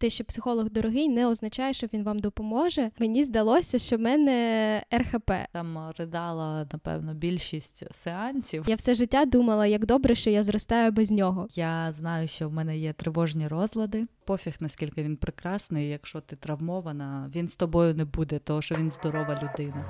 те, що психолог дорогий, не означає, що він вам допоможе. Мені здалося, що в мене РХП. Там ридала, напевно, більшість сеансів. Я все життя думала, як добре, що я зростаю без нього. Я знаю, що в мене є тривожні розлади. Пофіг, наскільки він прекрасний. Якщо ти травмована, він з тобою не буде, тому що він здорова людина.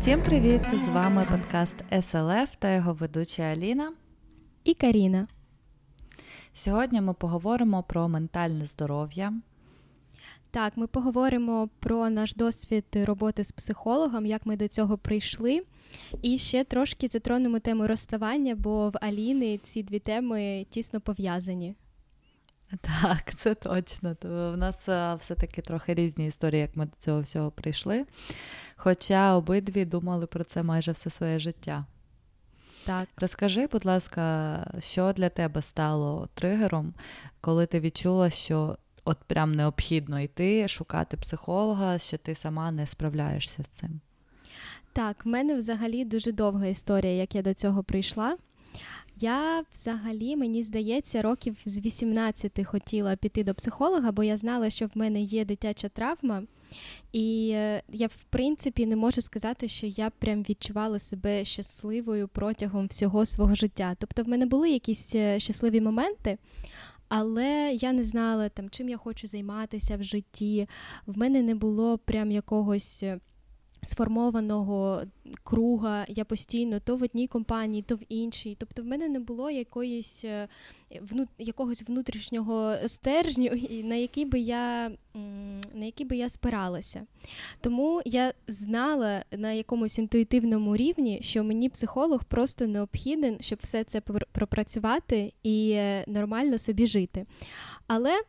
Всім привіт! З вами подкаст СЛФ та його ведуча Аліна і Каріна. Сьогодні ми поговоримо про ментальне здоров'я. Так, ми поговоримо про наш досвід роботи з психологом, як ми до цього прийшли. І ще трошки затронемо тему розставання, бо в Аліни ці дві теми тісно пов'язані. Так, це точно. В нас все-таки трохи різні історії, як ми до цього всього прийшли. Хоча обидві думали про це майже все своє життя. Так. Розкажи, будь ласка, що для тебе стало тригером, коли ти відчула, що от прям необхідно йти шукати психолога, що ти сама не справляєшся з цим? Так, в мене взагалі дуже довга історія, як я до цього прийшла. Я взагалі, мені здається, років з 18 хотіла піти до психолога, бо я знала, що в мене є дитяча травма. І е, я, в принципі, не можу сказати, що я прям відчувала себе щасливою протягом всього свого життя. Тобто, в мене були якісь е, щасливі моменти, але я не знала, там, чим я хочу займатися в житті. В мене не було прям якогось. Сформованого круга я постійно то в одній компанії, то в іншій. Тобто в мене не було якоїсь е, вну, якогось внутрішнього стержню, на який би я на який би я спиралася. Тому я знала на якомусь інтуїтивному рівні, що мені психолог просто необхіден, щоб все це пропрацювати і е, нормально собі жити. Але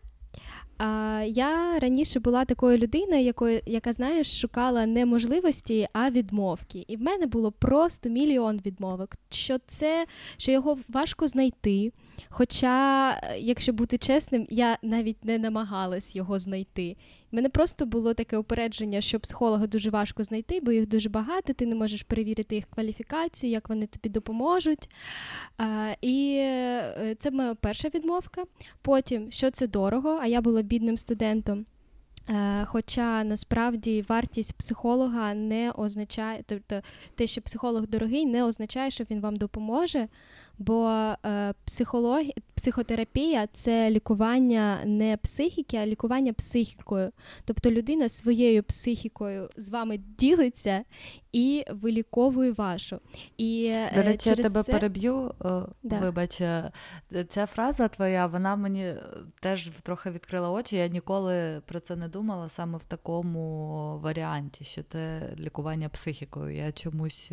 а, Я раніше була такою людиною, якою, яка, знаєш, шукала не можливості, а відмовки. І в мене було просто мільйон відмовок. Що це, що його важко знайти. Хоча, якщо бути чесним, я навіть не намагалась його знайти. Мене просто було таке упередження, що психолога дуже важко знайти, бо їх дуже багато, ти не можеш перевірити їх кваліфікацію, як вони тобі допоможуть. А, І е, це моя перша відмовка. Потім, що це дорого, а я була бідним студентом. Е, хоча насправді вартість психолога не означає, тобто те, що психолог дорогий, не означає, що він вам допоможе, бо е, психолог, психотерапія це лікування не психіки, а лікування психікою. Тобто людина своєю психікою з вами ділиться і виліковує вашу. І е, До речі, я тебе це... переб'ю. Да. Вибач, е, ця фраза твоя, вона мені теж трохи відкрила очі. Я ніколи про це не думала саме в такому варіанті, що це лікування психікою. Я чомусь.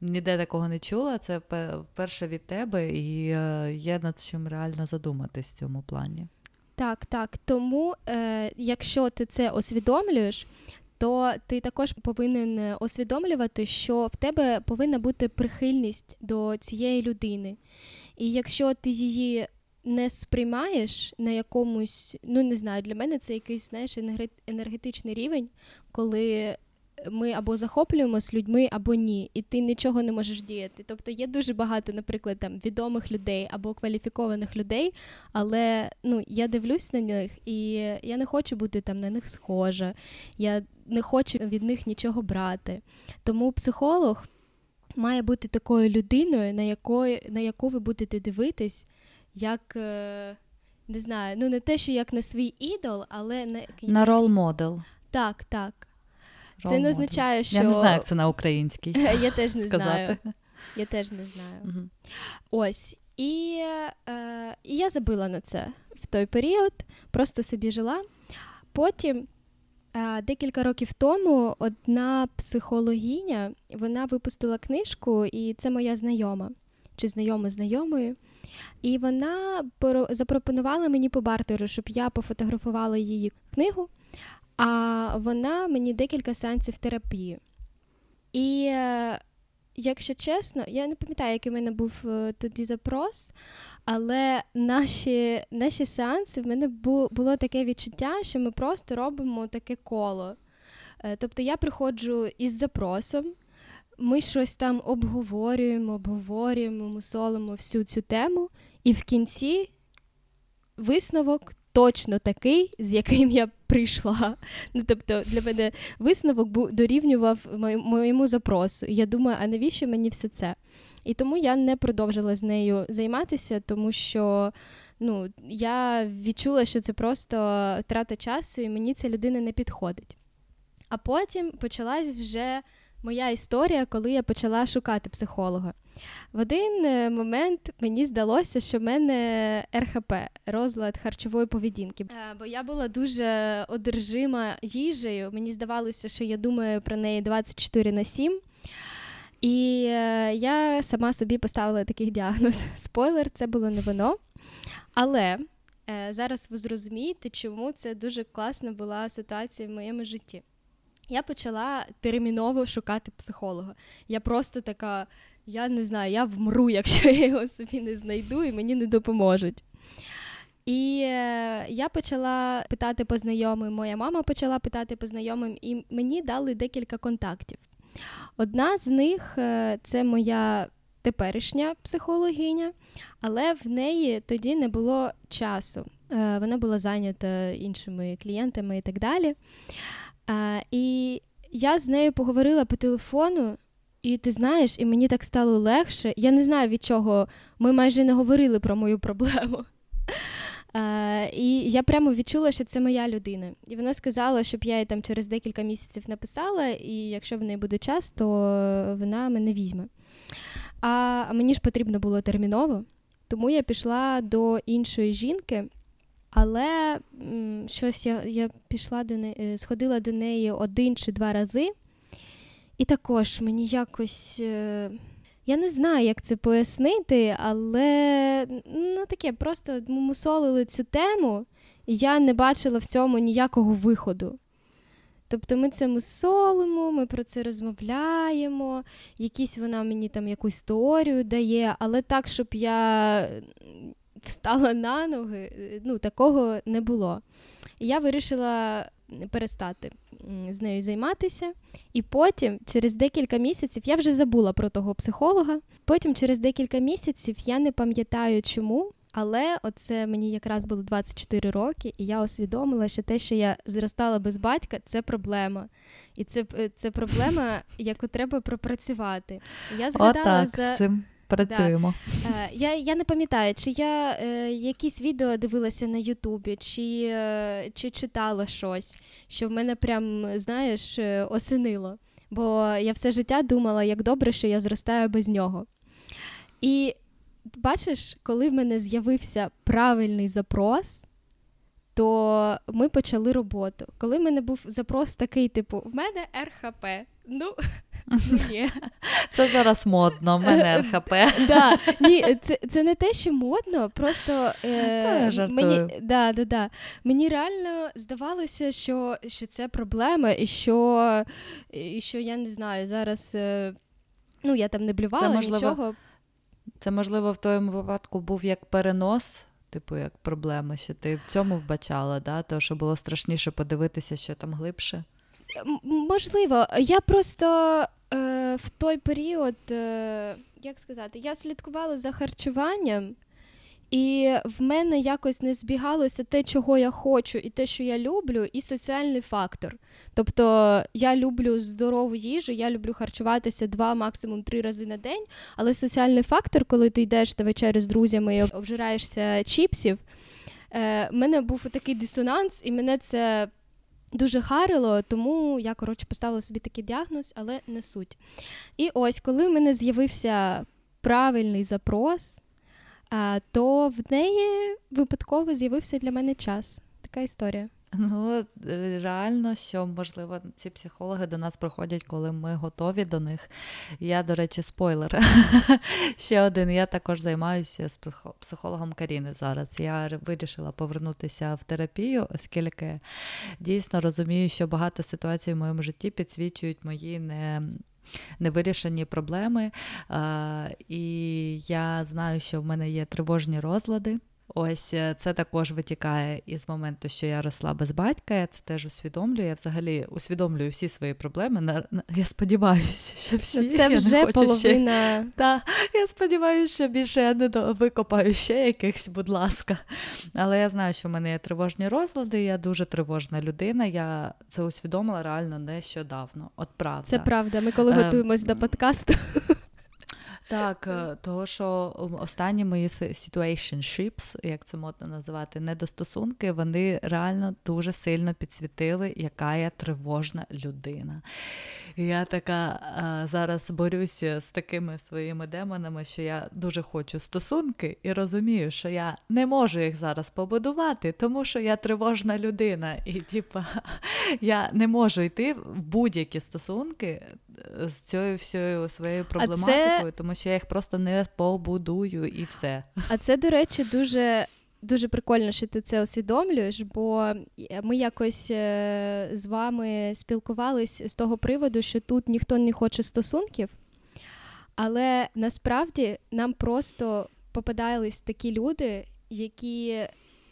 Ніде такого не чула, це вперше від тебе, і е, є над чим реально задуматись в цьому плані. Так, так. Тому, е, якщо ти це усвідомлюєш, то ти також повинен усвідомлювати, що в тебе повинна бути прихильність до цієї людини. І якщо ти її не сприймаєш на якомусь, ну не знаю, для мене це якийсь знаєш, енергетичний рівень, коли ми або захоплюємося людьми, або ні, і ти нічого не можеш діяти. Тобто є дуже багато, наприклад, там відомих людей або кваліфікованих людей, але ну я дивлюсь на них, і я не хочу бути там на них схожа. Я не хочу від них нічого брати. Тому психолог має бути такою людиною, на якої, на яку ви будете дивитись, як. Е, не знаю, ну не те, що як на свій ідол, але на на рол модел. Так, так. Це не означає, що я не знаю, як це на українській. Я теж не знаю. Я теж не знаю. Угу. Ось. І, е, і я забила на це в той період, просто собі жила. Потім, е, декілька років тому, одна психологиня вона випустила книжку, і це моя знайома чи знайома знайомою. І вона запропонувала мені по бартеру, щоб я пофотографувала її книгу. А вона мені декілька сеансів терапії. І, е, якщо чесно, я не пам'ятаю, який в мене був е, тоді запрос, але наші наші сеанси в мене було таке відчуття, що ми просто робимо таке коло. Е, тобто я приходжу із запросом, ми щось там обговорюємо, обговорюємо, мусолимо всю цю тему, і в кінці висновок точно такий, з яким я прийшла. Ну, Тобто, для мене висновок дорівнював моєму запросу. І я думаю, а навіщо мені все це? І тому я не продовжила з нею займатися, тому що ну, я відчула, що це просто втрата часу, і мені ця людина не підходить. А потім почалась вже моя історія, коли я почала шукати психолога. В один е, момент мені здалося, що в мене РХП розлад харчової поведінки. Е, бо я була дуже одержима їжею. Мені здавалося, що я думаю про неї 24 на 7. І е, я сама собі поставила такий діагноз. Спойлер, це було не воно. Але зараз ви зрозумієте, чому це дуже класна була ситуація в моєму житті. Я почала терміново шукати психолога. Я просто така я не знаю, я вмру, якщо я його собі не знайду і мені не допоможуть. І е, я почала питати по знайомим, моя мама почала питати по знайомим, і мені дали декілька контактів. Одна з них е, це моя теперішня психологиня, але в неї тоді не було часу. Е, вона була зайнята іншими клієнтами і так далі. І я з нею поговорила по телефону. І ти знаєш, і мені так стало легше. Я не знаю від чого. Ми майже не говорили про мою проблему. Uh, і я прямо відчула, що це моя людина. І вона сказала, щоб я їй там через декілька місяців написала, і якщо в неї буде час, то вона мене візьме. А, а мені ж потрібно було терміново, тому я пішла до іншої жінки, але м, щось я я пішла до неї, е, сходила до неї один чи два рази. І також мені якось. Е, я не знаю, як це пояснити, але ну таке, просто мусолили цю тему, і я не бачила в цьому ніякого виходу. Тобто ми це мусолимо, ми про це розмовляємо, якісь вона мені там якусь історію дає, але так, щоб я встала на ноги, ну такого не було. І я вирішила перестати з нею займатися. І потім, через декілька місяців, я вже забула про того психолога. Потім, через декілька місяців, я не пам'ятаю чому. Але оце мені якраз було 24 роки, і я усвідомила, що те, що я зростала без батька, це проблема. І це це проблема, яку треба пропрацювати. Я згадала Отак, за з цим працюємо. Да. Е, я я не пам'ятаю, чи я е, якісь відео дивилася на Ютубі, чи е, чи читала щось, що в мене прям, знаєш, е, осенило. Бо я все життя думала, як добре, що я зростаю без нього. І бачиш, коли в мене з'явився правильний запрос, то ми почали роботу. Коли в мене був запрос такий, типу, в мене РХП. Ну, ні. Це зараз модно, в мене е, РХП. Да, Ні, це це не те, що модно, просто е, мені да, да, да. мені реально здавалося, що що це проблема, і що і що я не знаю, зараз е, ну я там не блювала це, можливо, нічого. Це, можливо, в твоєму випадку був як перенос. Типу, як проблема, що ти в цьому вбачала, да? то що було страшніше подивитися, що там глибше? Можливо, я просто е, в той період, е, як сказати, я слідкувала за харчуванням, і в мене якось не збігалося те, чого я хочу, і те, що я люблю, і соціальний фактор. Тобто я люблю здорову їжу, я люблю харчуватися два, максимум три рази на день. Але соціальний фактор, коли ти йдеш на вечерю з друзями і обжираєшся чіпсів, е, мене був такий дисонанс, і мене це дуже харило, тому я, коротше, поставила собі такий діагноз, але не суть. І ось, коли в мене з'явився правильний запрос, то в неї випадково з'явився для мене час. Така історія. Ну, е, реально, що можливо ці психологи до нас приходять, коли ми готові до них. Я, до речі, спойлер. Ще один. Я також займаюся з психологом Каріни зараз. Я вирішила повернутися в терапію, оскільки дійсно розумію, що багато ситуацій в моєму житті підсвічують мої не. Невирішені проблеми, і я знаю, що в мене є тривожні розлади, Ось е, це також витікає із моменту, що я росла без батька. Я це теж усвідомлюю. Я взагалі усвідомлюю всі свої проблеми. Я сподіваюся, що всі це вже я не половина. Ще... Так, Я сподіваюся, що більше я не викопаю ще якихось, будь ласка. Але я знаю, що в мене є тривожні розлади. Я дуже тривожна людина. Я це усвідомила реально нещодавно. От правда. Це правда. Ми коли ем, готуємось до подкасту. Так, е, того що останні мої situationships, як це модно називати, недостосунки, вони реально дуже сильно підсвітили, яка я тривожна людина. Я така а, зараз борюся з такими своїми демонами, що я дуже хочу стосунки і розумію, що я не можу їх зараз побудувати, тому що я тривожна людина, і типа я не можу йти в будь-які стосунки з цією всією своєю проблематикою, це... тому що я їх просто не побудую і все. А це, до речі, дуже. Дуже прикольно, що ти це усвідомлюєш, бо ми якось е, з вами спілкувались з того приводу, що тут ніхто не хоче стосунків, але насправді нам просто попадались такі люди, які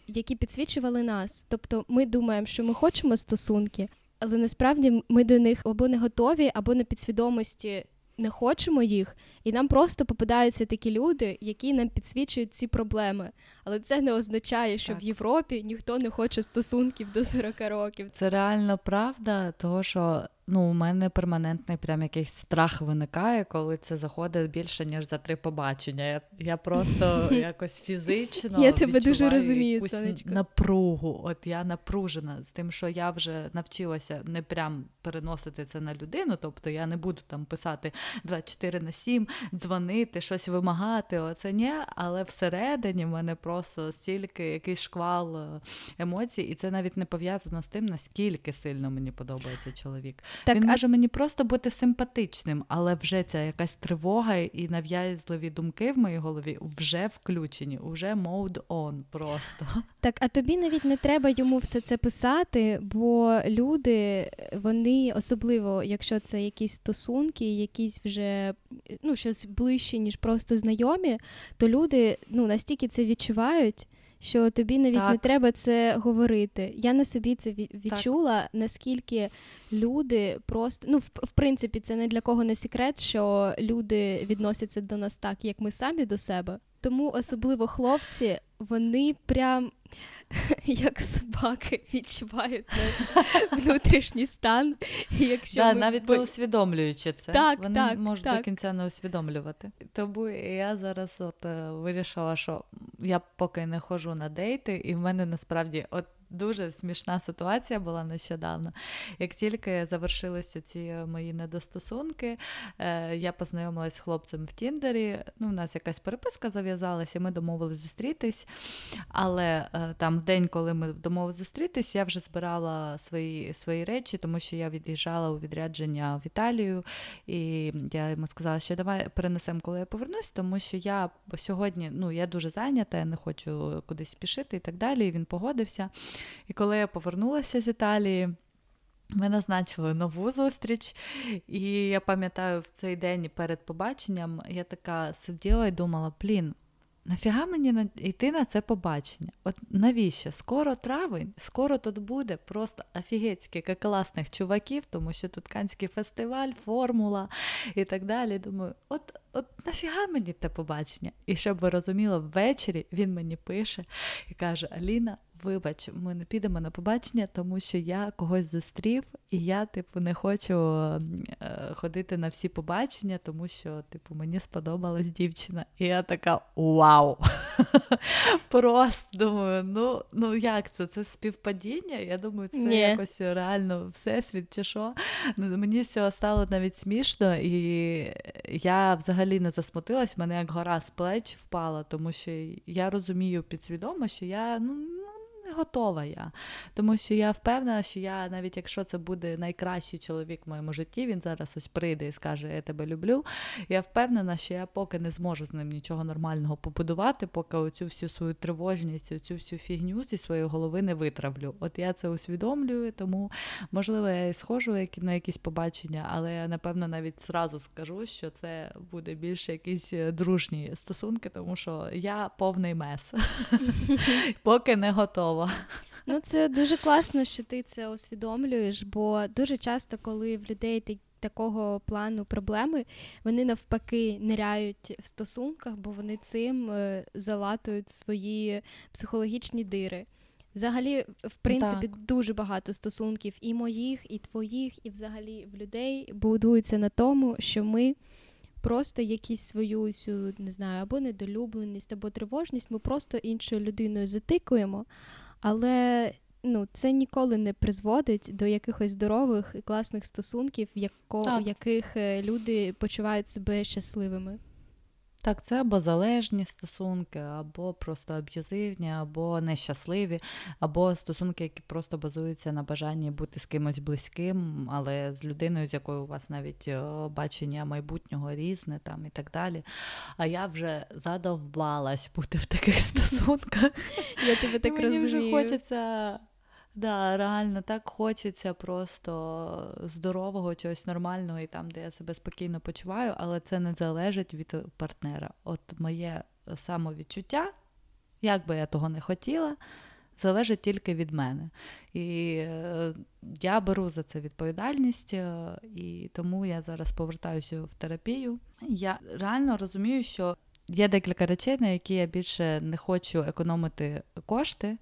які підсвічували нас. Тобто ми думаємо, що ми хочемо стосунки, але насправді ми до них або не готові, або на підсвідомості не хочемо їх, і нам просто попадаються такі люди, які нам підсвічують ці проблеми. Але це не означає, що так. в Європі ніхто не хоче стосунків до 40 років. Це реально правда, того що ну, у мене перманентний прям якийсь страх виникає, коли це заходить більше, ніж за три побачення. Я я просто якось фізично я тебе дуже розумію, якусь сонечко. напругу. От я напружена з тим, що я вже навчилася не прям переносити це на людину. Тобто я не буду там писати 24 на 7, дзвонити, щось вимагати. Оце ні, але всередині в мене просто стільки якийсь шквал е, емоцій, і це навіть не пов'язано з тим, наскільки сильно мені подобається чоловік. Так, Він може а... мені просто бути симпатичним, але вже ця якась тривога і нав'язливі думки в моїй голові вже включені, вже mode on просто. Так, а тобі навіть не треба йому все це писати, бо люди, вони особливо, якщо це якісь стосунки, якісь вже ну, щось ближче, ніж просто знайомі, то люди ну, настільки це відчувають що тобі навіть так. не треба це говорити. Я на собі це відчула, так. наскільки люди просто ну, в, в принципі, це не для кого не секрет, що люди відносяться до нас так, як ми самі до себе. Тому особливо хлопці, вони прям як собаки відчувають наш внутрішній стан. І якщо да, ми... Навіть не усвідомлюючи це, так, вони так, можуть так. до кінця не усвідомлювати. Тому я зараз от е, вирішила, що я поки не ходжу на дейти, і в мене насправді от дуже смішна ситуація була нещодавно. Як тільки завершилися ці мої недостосунки, е, я познайомилась з хлопцем в Тіндері. Ну, У нас якась переписка зав'язалася, ми домовились зустрітись. Але е, там в день, коли ми домовились зустрітись, я вже збирала свої свої речі, тому що я від'їжджала у відрядження в Італію, і я йому сказала, що давай перенесемо, коли я повернусь, тому що я сьогодні ну, я дуже зайнята, я не хочу кудись спішити і так далі. І він погодився. І коли я повернулася з Італії, ми назначили нову зустріч, і я пам'ятаю, в цей день перед побаченням я така сиділа і думала: блін, нафіга мені йти на це побачення? От навіщо? Скоро травень, скоро тут буде просто офігетськи класних чуваків, тому що тут Канський фестиваль, формула і так далі. Думаю, от от нафіга мені те побачення? І щоб ви розуміли, ввечері він мені пише і каже: Аліна, Вибач, ми не підемо на побачення, тому що я когось зустрів, і я, типу, не хочу е, ходити на всі побачення, тому що, типу, мені сподобалась дівчина. І я така вау! Просто думаю, ну ну як це? Це співпадіння? Я думаю, це Ні. якось реально всесвіт чи що. Ну, мені з цього стало навіть смішно, і я взагалі не засмутилась, мене як гора з плеч впала, тому що я розумію підсвідомо, що я ну готова я. Тому що я впевнена, що я, навіть якщо це буде найкращий чоловік в моєму житті, він зараз ось прийде і скаже, я тебе люблю. Я впевнена, що я поки не зможу з ним нічого нормального побудувати, поки оцю всю свою тривожність, оцю всю фігню зі своєї голови не витравлю. От я це усвідомлюю, тому можливо я і схожу на якісь побачення, але я напевно навіть зразу скажу, що це буде більше якісь е, дружні стосунки, тому що я повний мес, поки не готова. Ну, це дуже класно, що ти це усвідомлюєш, бо дуже часто, коли в людей такого плану проблеми, вони навпаки ниряють в стосунках, бо вони цим е, залатують свої психологічні дири. Взагалі, в принципі, так. дуже багато стосунків і моїх, і твоїх, і взагалі в людей будуються на тому, що ми просто якісь свою цю, не знаю, або недолюбленість, або тривожність, ми просто іншою людиною затикуємо, але ну, це ніколи не призводить до якихось здорових і класних стосунків, в яко, яких е, люди почувають себе щасливими. Так, це або залежні стосунки, або просто аб'юзивні, або нещасливі, або стосунки, які просто базуються на бажанні бути з кимось близьким, але з людиною, з якою у вас навіть бачення майбутнього різне там і так далі. А я вже задовбалась бути в таких стосунках. Я тебе так розумію. Мені вже хочеться Да, реально так хочеться просто здорового, чогось нормального і там, де я себе спокійно почуваю, але це не залежить від партнера. От моє самовідчуття, як би я того не хотіла, залежить тільки від мене. І е, я беру за це відповідальність, е, і тому я зараз повертаюся в терапію. Я реально розумію, що. Є декілька речей, на які я більше не хочу економити кошти.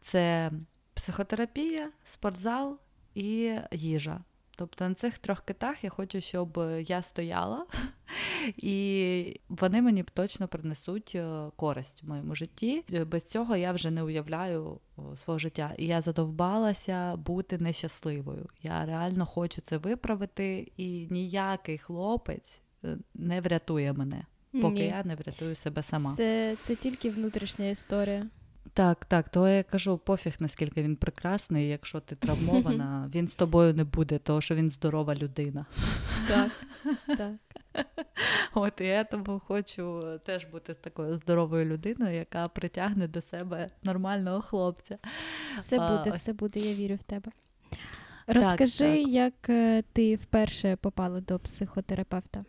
Це психотерапія, спортзал і їжа. Тобто на цих трьох китах я хочу, щоб я стояла, і вони мені точно принесуть е, користь в моєму житті. Без цього я вже не уявляю свого життя. І я задовбалася бути нещасливою. Я реально хочу це виправити, і ніякий хлопець е, не врятує мене, поки Ні. я не врятую себе сама. Це, Це тільки внутрішня історія. Так, так, то я кажу, пофіг, наскільки він прекрасний, якщо ти травмована, він з тобою не буде, тому що він здорова людина. Так, так. От і я тому хочу теж бути такою здоровою людиною, яка притягне до себе нормального хлопця. Все буде, все буде, я вірю в тебе. Розкажи, так, так. як е, ти вперше попала до психотерапевта?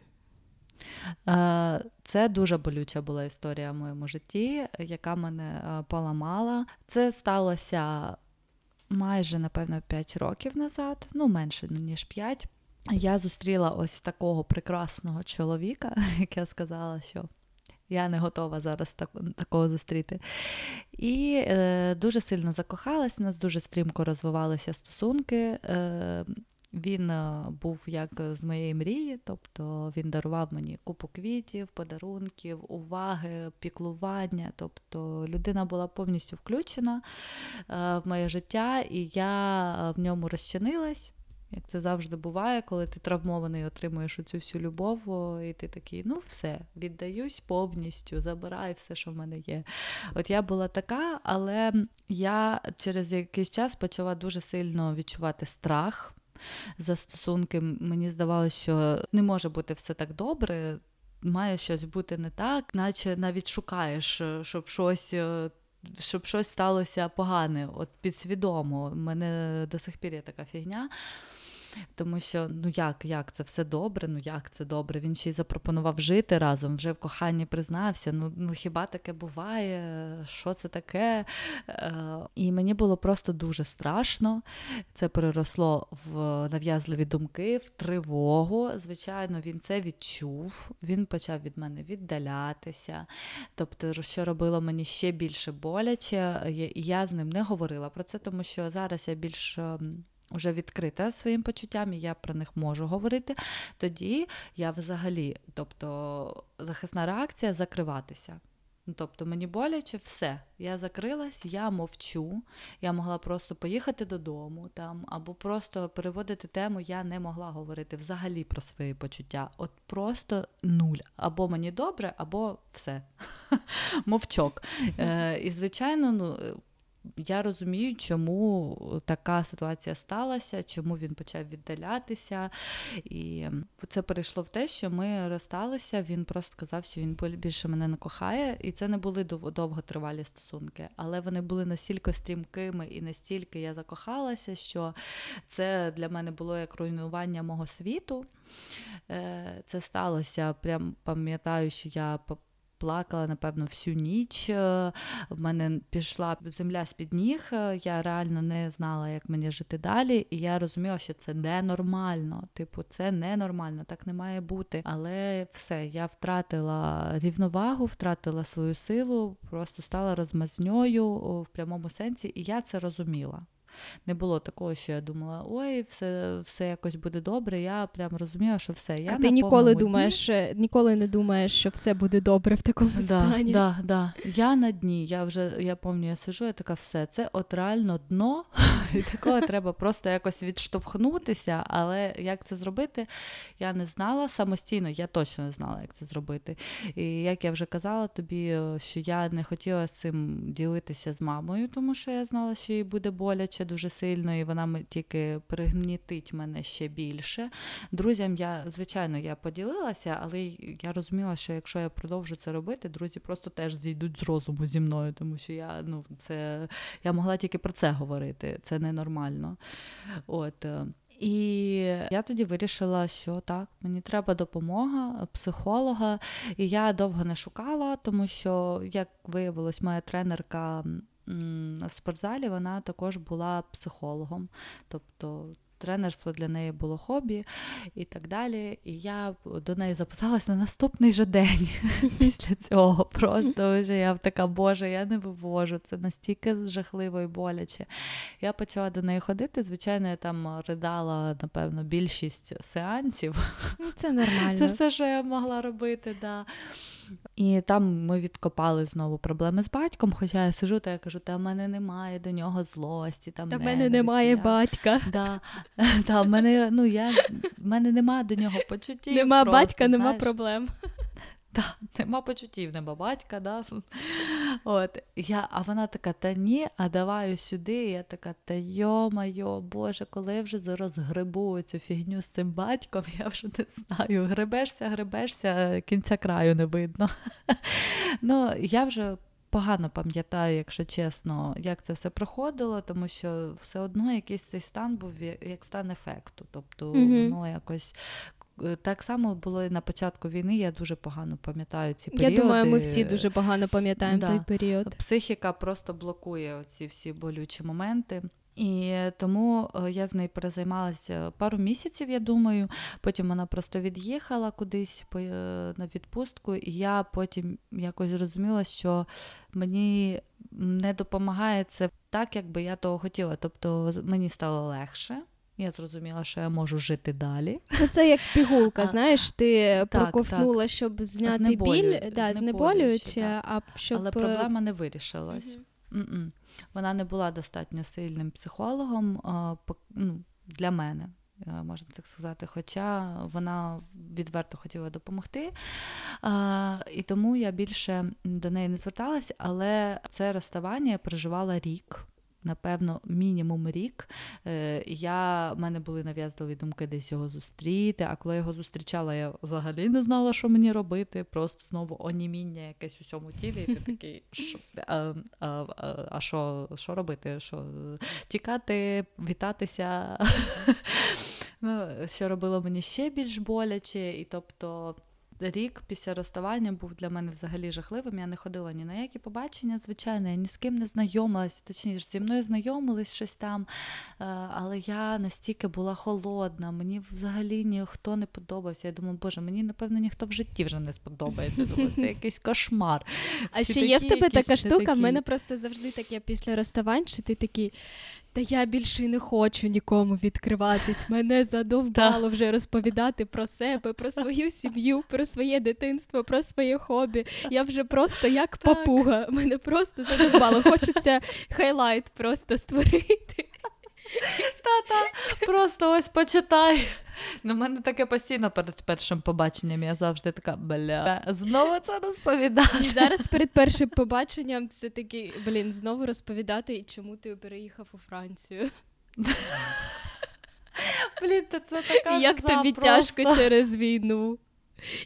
Е, це дуже болюча була історія в моєму житті, яка мене е, поламала. Це сталося майже, напевно, 5 років назад, ну менше ніж 5. Я зустріла ось такого прекрасного чоловіка, як я сказала, що я не готова зараз так, такого зустріти. І е, дуже сильно закохалась, у нас дуже стрімко розвивалися стосунки. Е, він е, був як з моєї мрії, тобто він дарував мені купу квітів, подарунків, уваги, піклування. Тобто людина була повністю включена е, в моє життя, і я в ньому розчинилась. Як це завжди буває, коли ти травмований, отримуєш оцю всю любов, і ти такий, ну все, віддаюсь повністю, забирай все, що в мене є. От я була така, але я через якийсь час почала дуже сильно відчувати страх за стосунки. Мені здавалося, що не може бути все так добре, має щось бути не так, наче навіть шукаєш, е, щоб щось. Е, щоб щось сталося погане, от підсвідомо. У мене до сих пір є така фігня. Тому що ну як як це все добре, ну як це добре? Він ще й запропонував жити разом, вже в коханні признався. Ну ну хіба таке буває? Що це таке? Е, І мені було просто дуже страшно. Це переросло в нав'язливі думки, в тривогу. Звичайно, він це відчув, він почав від мене віддалятися. Тобто, що робило мені ще більше боляче, і я з ним не говорила про це, тому що зараз я більш. Вже відкрита своїм почуттям, і я про них можу говорити, тоді я взагалі, тобто захисна реакція закриватися. Ну, Тобто мені боляче все. Я закрилась, я мовчу. Я могла просто поїхати додому там, або просто переводити тему, я не могла говорити взагалі про свої почуття. От просто нуль. Або мені добре, або все. Мовчок. Е, І, звичайно, ну, я розумію, чому така ситуація сталася, чому він почав віддалятися. І це перейшло в те, що ми розсталися. Він просто сказав, що він більше мене не кохає, і це не були довготривалі стосунки, але вони були настільки стрімкими і настільки я закохалася, що це для мене було як руйнування мого світу. Е, це сталося. Прям пам'ятаю, що я плакала, напевно, всю ніч. Е, в мене пішла земля з-під ніг. Е, я реально не знала, як мені жити далі. І я розуміла, що це ненормально. Типу, це ненормально, так не має бути. Але все, я втратила рівновагу, втратила свою силу, просто стала розмазньою в прямому сенсі, і я це розуміла не було такого, що я думала, ой, все все якось буде добре. Я прям розуміла, що все. Я А ти ніколи думаєш, дні. ніколи не думаєш, що все буде добре в такому да, стані. Да, да. Я на дні, я вже я пам'ятаю, я сижу, я така все. Це от реально дно, від такого треба просто якось відштовхнутися. Але як це зробити, я не знала самостійно, я точно не знала, як це зробити. І як я вже казала тобі, що я не хотіла з цим ділитися з мамою, тому що я знала, що їй буде боляче дуже сильно, і вона тільки пригнітить мене ще більше. Друзям я, звичайно, я поділилася, але я розуміла, що якщо я продовжу це робити, друзі просто теж зійдуть з розуму зі мною, тому що я ну, це, я могла тільки про це говорити. Це ненормально. От. Е, і я тоді вирішила, що так, мені треба допомога психолога. І я довго не шукала, тому що, як виявилось, моя тренерка в спортзалі вона також була психологом. Тобто тренерство для неї було хобі і так далі. І я до неї записалась на наступний же день після цього. Просто вже я така, Боже, я не вивожу. Це настільки жахливо і боляче. Я почала до неї ходити. Звичайно, я там ридала, напевно, більшість сеансів. Це нормально. Це все, що я могла робити. Да. І там ми відкопали знову проблеми з батьком. Хоча я сижу, та я кажу, та в мене немає до нього злості. Там Та в мене немає я... батька. Да, та, в мене ну, я, в мене немає до нього почуттів. Нема просто, батька, знаєш. нема проблем. Да, Нема почуттів, нема батька. Да? От, я, А вона така, та ні, а давай сюди. І я така, та йо-майо, Боже, коли я вже зараз грибу цю фігню з цим батьком, я вже не знаю. Гребешся, гребешся, кінця краю не видно. Ну, Я вже погано пам'ятаю, якщо чесно, як це все проходило, тому що все одно якийсь цей стан був як стан ефекту. Тобто, mm-hmm. воно якось так само було і на початку війни. Я дуже погано пам'ятаю ці періоди. Я думаю, ми всі дуже погано пам'ятаємо да. той період. Психіка просто блокує ці всі болючі моменти. І тому е, я з нею перезаймалася пару місяців, я думаю. Потім вона просто від'їхала кудись е, на відпустку, і я потім якось зрозуміла, що мені не допомагає це так, як би я того хотіла. Тобто мені стало легше. Я зрозуміла, що я можу жити далі. Ну, Це як пігулка, а, знаєш, ти так, проковтнула, так. щоб зняти Знеболю, біль, да, знеболюючи, а щоб... але проблема не вирішилась. Угу. Вона не була достатньо сильним психологом ну, для мене. Можна так сказати, хоча вона відверто хотіла допомогти. А, І тому я більше до неї не зверталася, але це розставання я проживала рік напевно, мінімум рік. Е, я, в мене були нав'язливі думки десь його зустріти. А коли я його зустрічала, я взагалі не знала, що мені робити. Просто знову оніміння якесь у цьому тілі. І ти такий, а, а, а що що робити? Що Тікати, вітатися. Ну, Що робило мені ще більш боляче, і тобто рік після розставання був для мене взагалі жахливим. Я не ходила ні на які побачення, звичайно, я ні з ким не знайомилася, точніше, зі мною знайомились щось там, е, але я настільки була холодна, мені взагалі ніхто не подобався. Я думаю, боже, мені, напевно, ніхто в житті вже не сподобається. Думаю, це якийсь кошмар. А ще є в тебе така штука, в мене просто завжди таке після розставань, що ти такий. Та я більше не хочу нікому відкриватись. Мене задовбало вже розповідати про себе, про свою сім'ю, про своє дитинство, про своє хобі. Я вже просто як папуга. Мене просто задовбало. Хочеться хайлайт просто створити. Та-та, просто ось почитай. Ну, в мене таке постійно перед першим побаченням. Я завжди така бля. Знову це розповідати. І зараз перед першим побаченням це такий, блін, знову розповідати, чому ти переїхав у Францію. Блін, це така Як тобі просто. тяжко через війну?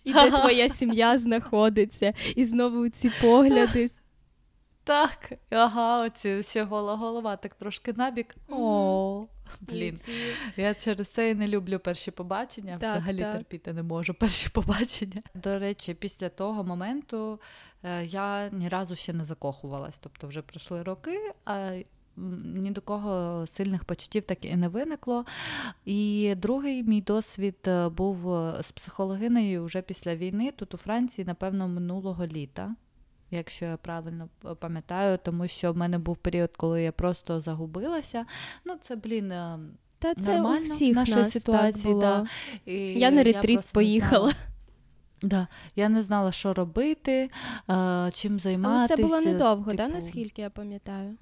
І де твоя сім'я знаходиться, і знову ці погляди. Так, ага, оці ще гола голова, так трошки набік. О, блін. Я через це і не люблю перші побачення. Так, Взагалі так. терпіти не можу перші побачення. До речі, після того моменту е, я ні разу ще не закохувалась. Тобто вже пройшли роки, а ні до кого сильних почуттів так і не виникло. І другий мій досвід е, був е, з психологинею вже після війни, тут у Франції, напевно, минулого літа. Якщо я правильно е, пам'ятаю, тому що в мене був період, коли я просто загубилася. Ну, це, блін, Та це нормально у всіх наша нас ситуація. Так було. Да. І я на ретріт я поїхала. Да. Я не знала, що робити, чим займатися. Але це було недовго, типу... да, наскільки я пам'ятаю?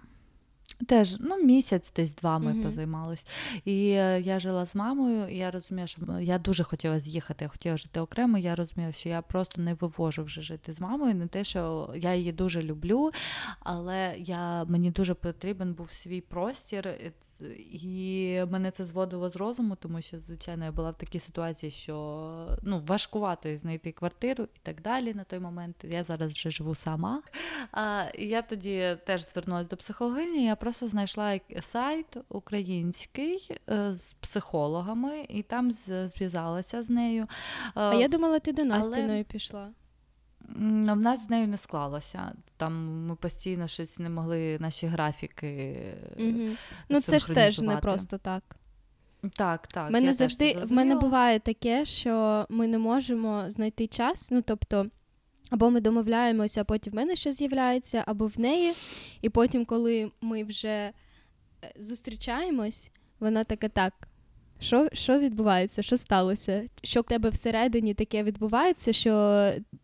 Теж ну, місяць десь два ми mm-hmm. позаймались. І е, я жила з мамою, і я розумію, що я дуже хотіла з'їхати, я хотіла жити окремо. Я розумію, що я просто не вивожу вже жити з мамою. Не те, що я її дуже люблю, але я, мені дуже потрібен був свій простір, і мене це зводило з розуму, тому що, звичайно, я була в такій ситуації, що ну, важкувато знайти квартиру і так далі на той момент. Я зараз вже живу сама. А, І я тоді теж звернулася до психологині. Я просто знайшла сайт український е, з психологами і там зв'язалася з нею. А я думала, ти до Настіною Але... пішла. В нас з нею не склалося. Там ми постійно щось не могли наші графіки. Угу. Ну, це ж теж не просто так. Так, так. Мене завжди в мене буває таке, що ми не можемо знайти час. Ну, тобто, або ми домовляємося, а потім в мене щось з'являється, або в неї. І потім, коли ми вже е, зустрічаємось, вона така так. Що що відбувається? Що сталося? Що в тебе всередині таке відбувається, що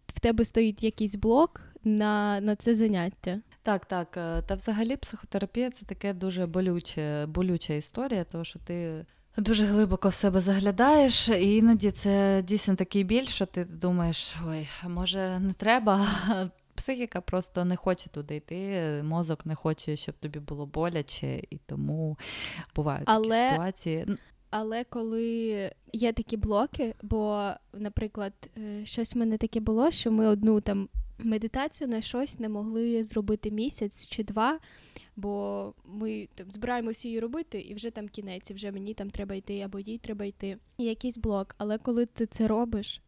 в тебе стоїть якийсь блок на на це заняття? Так, так. Е, та взагалі психотерапія це таке дуже болюче, болюча історія, тому що ти дуже глибоко в себе заглядаєш, і іноді це дійсно такий біль, що ти думаєш, ой, може не треба. Психіка просто не хоче туди йти, мозок не хоче, щоб тобі було боляче, і тому бувають Але... такі ситуації. Але коли є такі блоки, бо, наприклад, е, щось в мене таке було, що ми одну там медитацію на щось не могли зробити місяць чи два, бо ми там збираємося її робити, і вже там кінець, і вже мені там треба йти, або їй треба йти. І якийсь блок. Але коли ти це робиш,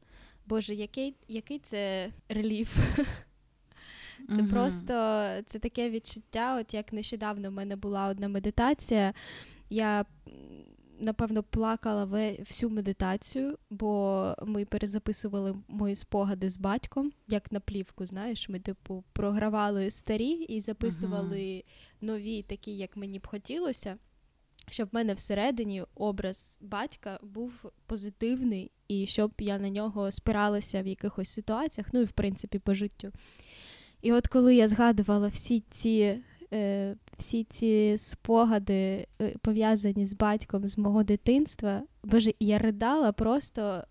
Боже, який який це реліф? Це угу. просто це таке відчуття. От як нещодавно в мене була одна медитація. Я напевно, плакала всю медитацію, бо ми перезаписували мої спогади з батьком, як на плівку. Знаєш, ми типу програвали старі і записували uh нові, такі, як мені б хотілося. Щоб в мене всередині образ батька був позитивний, і щоб я на нього спиралася в якихось ситуаціях, ну і в принципі по життю. І от коли я згадувала всі ці е, всі ці спогади е, пов'язані з батьком з мого дитинства, боже, я ридала просто.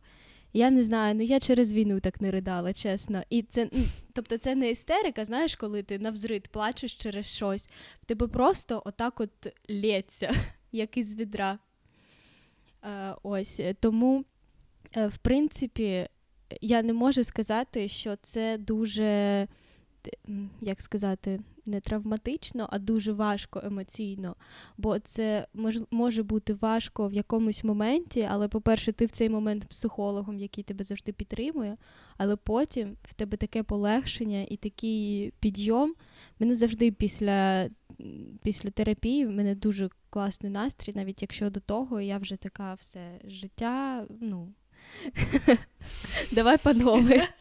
Я не знаю, ну я через війну так не ридала, чесно. І це, тобто, це не істерика, знаєш, коли ти навзрит плачеш через щось. В тебе просто отак от лється, як із відра. Е, ось тому, е, в принципі, я не можу сказати, що це дуже як сказати, не травматично, а дуже важко емоційно. Бо це мож, може бути важко в якомусь моменті, але, по-перше, ти в цей момент психологом, який тебе завжди підтримує, але потім в тебе таке полегшення і такий підйом. Мене завжди після після терапії в мене дуже класний настрій, навіть якщо до того я вже така все життя, ну. Давай панове.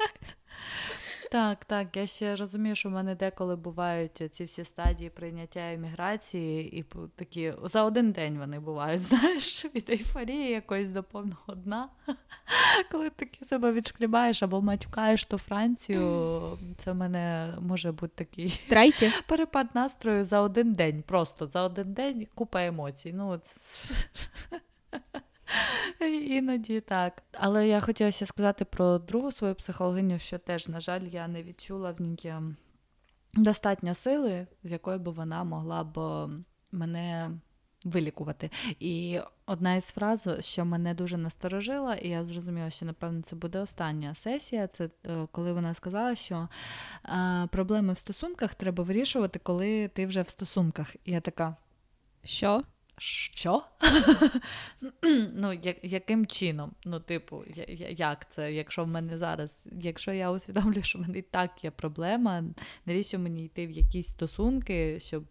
Так, так. Я ще розумію, що в мене деколи бувають ці всі стадії прийняття еміграції, і такі за один день вони бувають, знаєш, від ейфорії якоїсь до повного дна. Коли таки себе відшкрібаєш або матюкаєш ту Францію, це в мене може бути такий Страйки? перепад настрою за один день. Просто за один день купа емоцій. Ну, це... Іноді так. Але я хотіла ще сказати про другу свою психологиню, що теж, на жаль, я не відчула в ній ем, достатньо сили, з якої б вона могла б мене вилікувати. І одна із фраз, що мене дуже насторожила, і я зрозуміла, що напевно це буде остання сесія. Це е, коли вона сказала, що а, проблеми в стосунках треба вирішувати, коли ти вже в стосунках. І я така. Що? Що? ну, я, яким чином? Ну, типу, я, як це? Якщо в мене зараз, якщо я усвідомлюю, що в мене і так є проблема, навіщо мені йти в якісь стосунки, щоб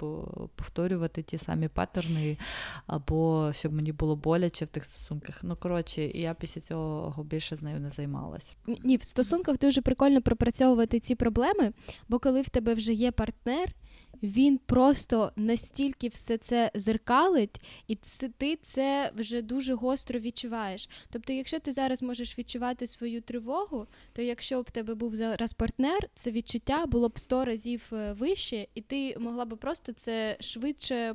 повторювати ті самі паттерни, або щоб мені було боляче в тих стосунках? Ну, коротше, я після цього більше з нею не займалась. Ні, в стосунках дуже прикольно пропрацьовувати ці проблеми, бо коли в тебе вже є партнер він просто настільки все це зеркалить, і це, ти це вже дуже гостро відчуваєш. Тобто, якщо ти зараз можеш відчувати свою тривогу, то якщо б тебе був зараз партнер, це відчуття було б сто разів е, вище, і ти могла б просто це швидше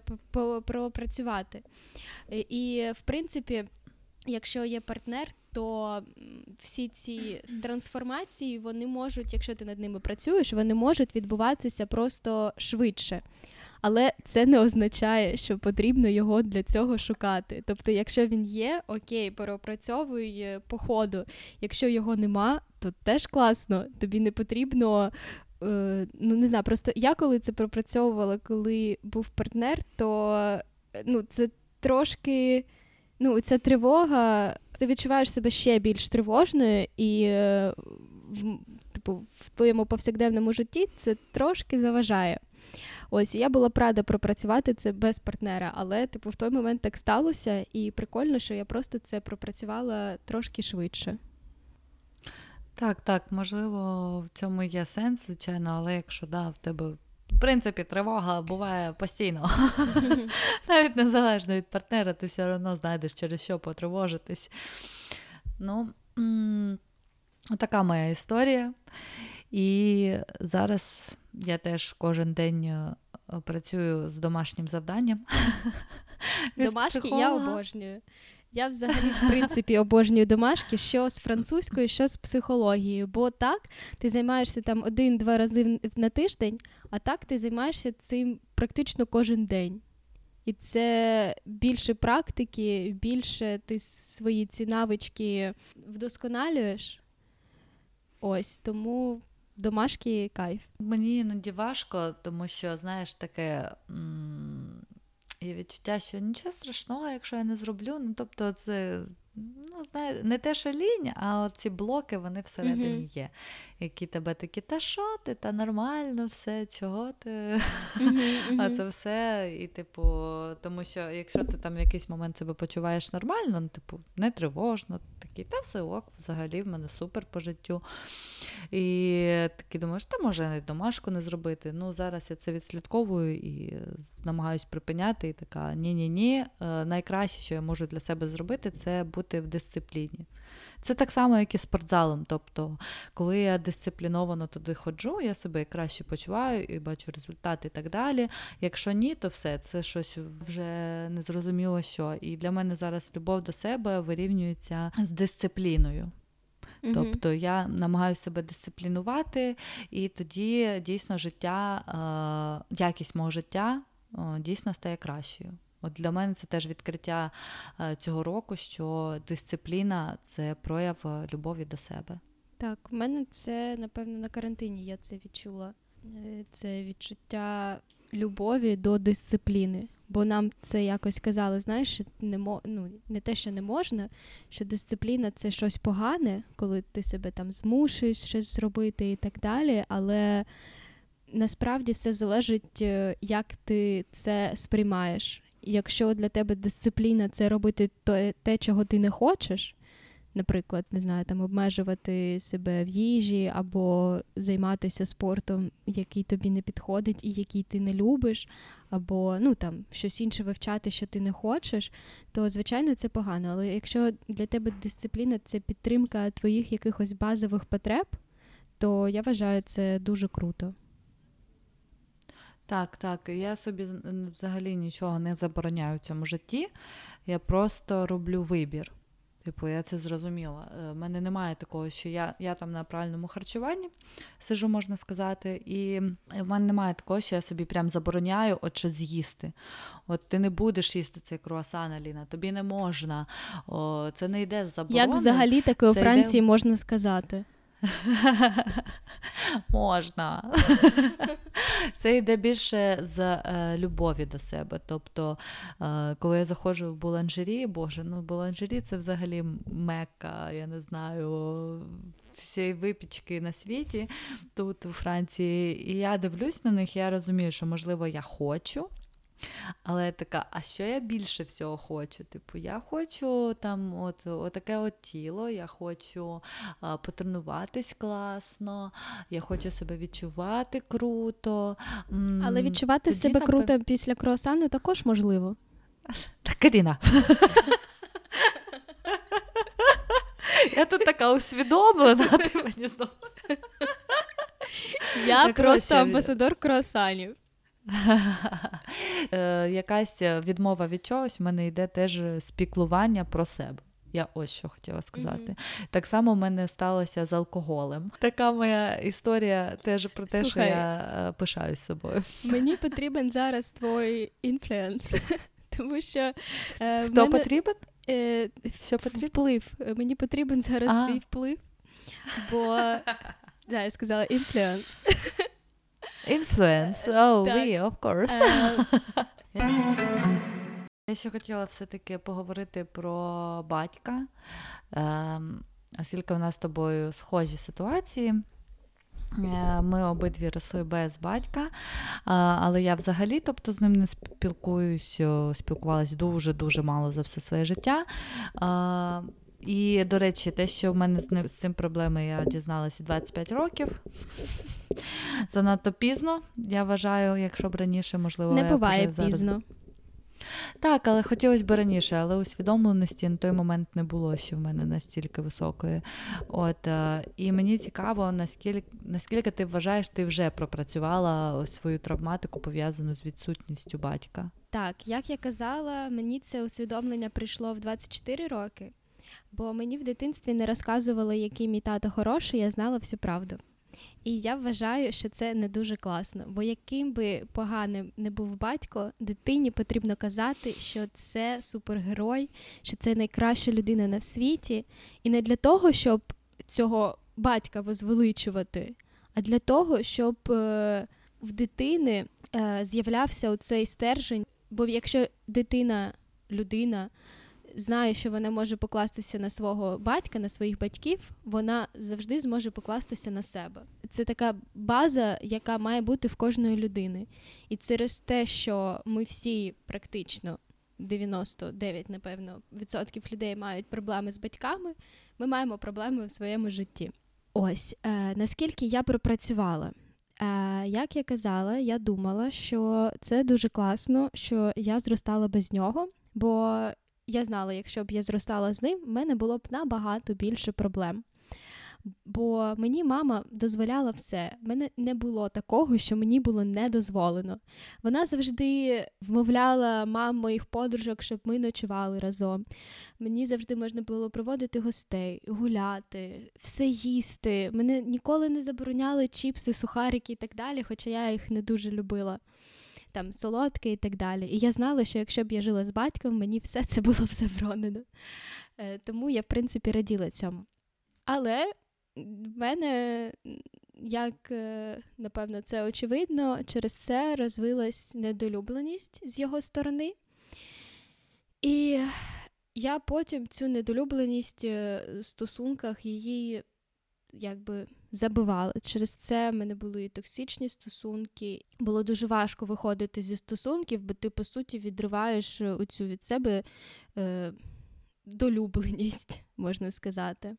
пропрацювати. І в принципі. Якщо є партнер, то всі ці трансформації вони можуть, якщо ти над ними працюєш, вони можуть відбуватися просто швидше. Але це не означає, що потрібно його для цього шукати. Тобто, якщо він є, окей, переопрацьовуй е, по ходу. Якщо його нема, то теж класно. Тобі не потрібно. Е, ну не знаю, просто я коли це пропрацьовувала, коли був партнер, то е, ну, це трошки ну, ця тривога, ти відчуваєш себе ще більш тривожною, і е, типу, в твоєму повсякденному житті це трошки заважає. Ось я була б рада пропрацювати це без партнера, але типу в той момент так сталося, і прикольно, що я просто це пропрацювала трошки швидше. Так, так, можливо, в цьому є сенс, звичайно, але якщо да, в тебе в принципі, тривога буває постійно. Навіть незалежно від партнера, ти все одно знайдеш, через що потривожитись. Ну, така моя історія. І зараз я теж кожен день е, працюю з домашнім завданням. Домашки я обожнюю. Я взагалі, в принципі, обожнюю домашки, що з французькою, що з психологією. Бо так, ти займаєшся там один-два рази на тиждень, а так ти займаєшся цим практично кожен день. І це більше практики, більше ти свої ці навички вдосконалюєш. Ось тому домашки кайф. Мені іноді важко, тому що, знаєш, таке. М- Є відчуття, що нічого страшного, якщо я не зроблю. Ну, тобто, це ну, знаєш, не те, що лінь, а ці блоки вони всередині mm-hmm. є, які тебе такі, та що ти, та нормально, все, чого ти? Mm-hmm. А це все. І, типу, тому що якщо ти там в якийсь момент себе почуваєш нормально, ну, типу, не тривожно, такий, та все ок, взагалі в мене супер по життю. І такий думаєш, та може не домашку не зробити. Ну, зараз я це відслідковую і намагаюсь припиняти. І така ні-ні-ні. Е, найкраще, що я можу для себе зробити, це бути в дисципліні. Це так само, як і спортзалом. Тобто, коли я дисципліновано туди ходжу, я себе краще почуваю і бачу результати і так далі. Якщо ні, то все, це щось вже незрозуміло що. І для мене зараз любов до себе вирівнюється з дисципліною. Mm-hmm. Тобто я намагаюся себе дисциплінувати, і тоді дійсно життя, е, якість мого життя дійсно стає кращою. От для мене це теж відкриття е, цього року, що дисципліна це прояв е, любові до себе. Так, в мене це напевно на карантині. Я це відчула. Е, це відчуття любові до дисципліни. Бо нам це якось казали, знаєш, не мо... ну, не те, що не можна, що дисципліна це щось погане, коли ти себе там змушуєш щось зробити і так далі. Але насправді все залежить, як ти це сприймаєш якщо для тебе дисципліна це робити те, чого ти не хочеш, наприклад, не знаю, там обмежувати себе в їжі або займатися спортом, який тобі не підходить і який ти не любиш, або ну там щось інше вивчати, що ти не хочеш, то звичайно це погано. Але якщо для тебе дисципліна це підтримка твоїх якихось базових потреб, то я вважаю це дуже круто. Так, так. Я собі взагалі нічого не забороняю в цьому житті. Я просто роблю вибір. Типу, я це зрозуміла. У е, мене немає такого, що я я там на правильному харчуванні сижу, можна сказати, і в мене немає такого, що я собі прям забороняю от що з'їсти. От ти не будеш їсти цей круасан, Аліна, тобі не можна. О, Це не йде з заборони. Як взагалі таке у Франції йде... можна сказати? Можна. Це йде більше з е, любові до себе. Тобто, е, коли я заходжу в буланжері, боже, ну буланжері це взагалі мекка, я не знаю, всієї випічки на світі тут, у Франції. І я дивлюсь на них, я розумію, що, можливо, я хочу. Але я така, а що я більше всього хочу? Типу, я хочу там от, от таке от тіло, я хочу а, потренуватись класно, я хочу себе відчувати круто. Але відчувати Тоді, себе напев... круто після круасану також можливо. Так, Каріна. Я тут така усвідомлена, ти мені знову. Я просто амбасадор круасанів. Е, якась відмова від чогось в мене йде теж спіклування про себе. Я ось що хотіла сказати. Mm-hmm. Так само в мене сталося з алкоголем. Така моя історія теж про те, Слухай, що я е, пишаюсь собою. Мені потрібен зараз твій інфлюенс, тому що е, Хто мене, потрібен? Е, що потрібен? Вплив. Мені потрібен зараз а. твій вплив, бо да, я сказала інфлюенс. Influence, oh, we, of course. Я ще хотіла все-таки поговорити про батька, ем, оскільки у нас з тобою схожі ситуації. Е, ми обидві росли без батька, але я взагалі тобто, з ним не спілкуюсь, спілкувалась дуже-дуже мало за все своє життя. І, до речі, те, що в мене з цим проблеми, я дізналася 25 років. Занадто пізно. Я вважаю, якщо б раніше, можливо, не буває я пізно. Так, але хотілося б раніше, але усвідомленості на той момент не було ще в мене настільки високої. От, е, І мені цікаво, наскільки наскільки ти вважаєш, ти вже пропрацювала свою травматику, пов'язану з відсутністю батька. Так, як я казала, мені це усвідомлення прийшло в 24 роки. Бо мені в дитинстві не розказували, який мій тато хороший, я знала всю правду. І я вважаю, що це не дуже класно, бо яким би поганим не був батько, дитині потрібно казати, що це супергерой, що це найкраща людина на світі, і не для того, щоб цього батька возвеличувати, а для того, щоб е, в дитини е, з'являвся оцей стержень. Бо якщо дитина, людина знає, що вона може покластися на свого батька, на своїх батьків, вона завжди зможе покластися на себе. Це така база, яка має бути в кожної людини. І через те, що ми всі практично 99, напевно, відсотків людей мають проблеми з батьками, ми маємо проблеми в своєму житті. Ось е, наскільки я пропрацювала. Е, Як я казала, я думала, що це дуже класно, що я зростала без нього, бо я знала, якщо б я зростала з ним, в мене було б набагато більше проблем. Бо мені мама дозволяла все. Мене не було такого, що мені було не дозволено. Вона завжди вмовляла мам моїх подружок, щоб ми ночували разом. Мені завжди можна було проводити гостей, гуляти, все їсти. Мене ніколи не забороняли чіпси, сухарики і так далі, хоча я їх не дуже любила там солодке і так далі. І я знала, що якщо б я жила з батьком, мені все це було б заборонено. Е, тому я, в принципі, раділа цьому. Але в мене, як е, напевно, це очевидно, через це розвилась недолюбленість з його сторони. І я потім цю недолюбленість е, в стосунках її якби забивали. Через це в мене були і токсичні стосунки. Було дуже важко виходити зі стосунків, бо ти, по суті, відриваєш оцю від себе е, долюбленість, можна сказати.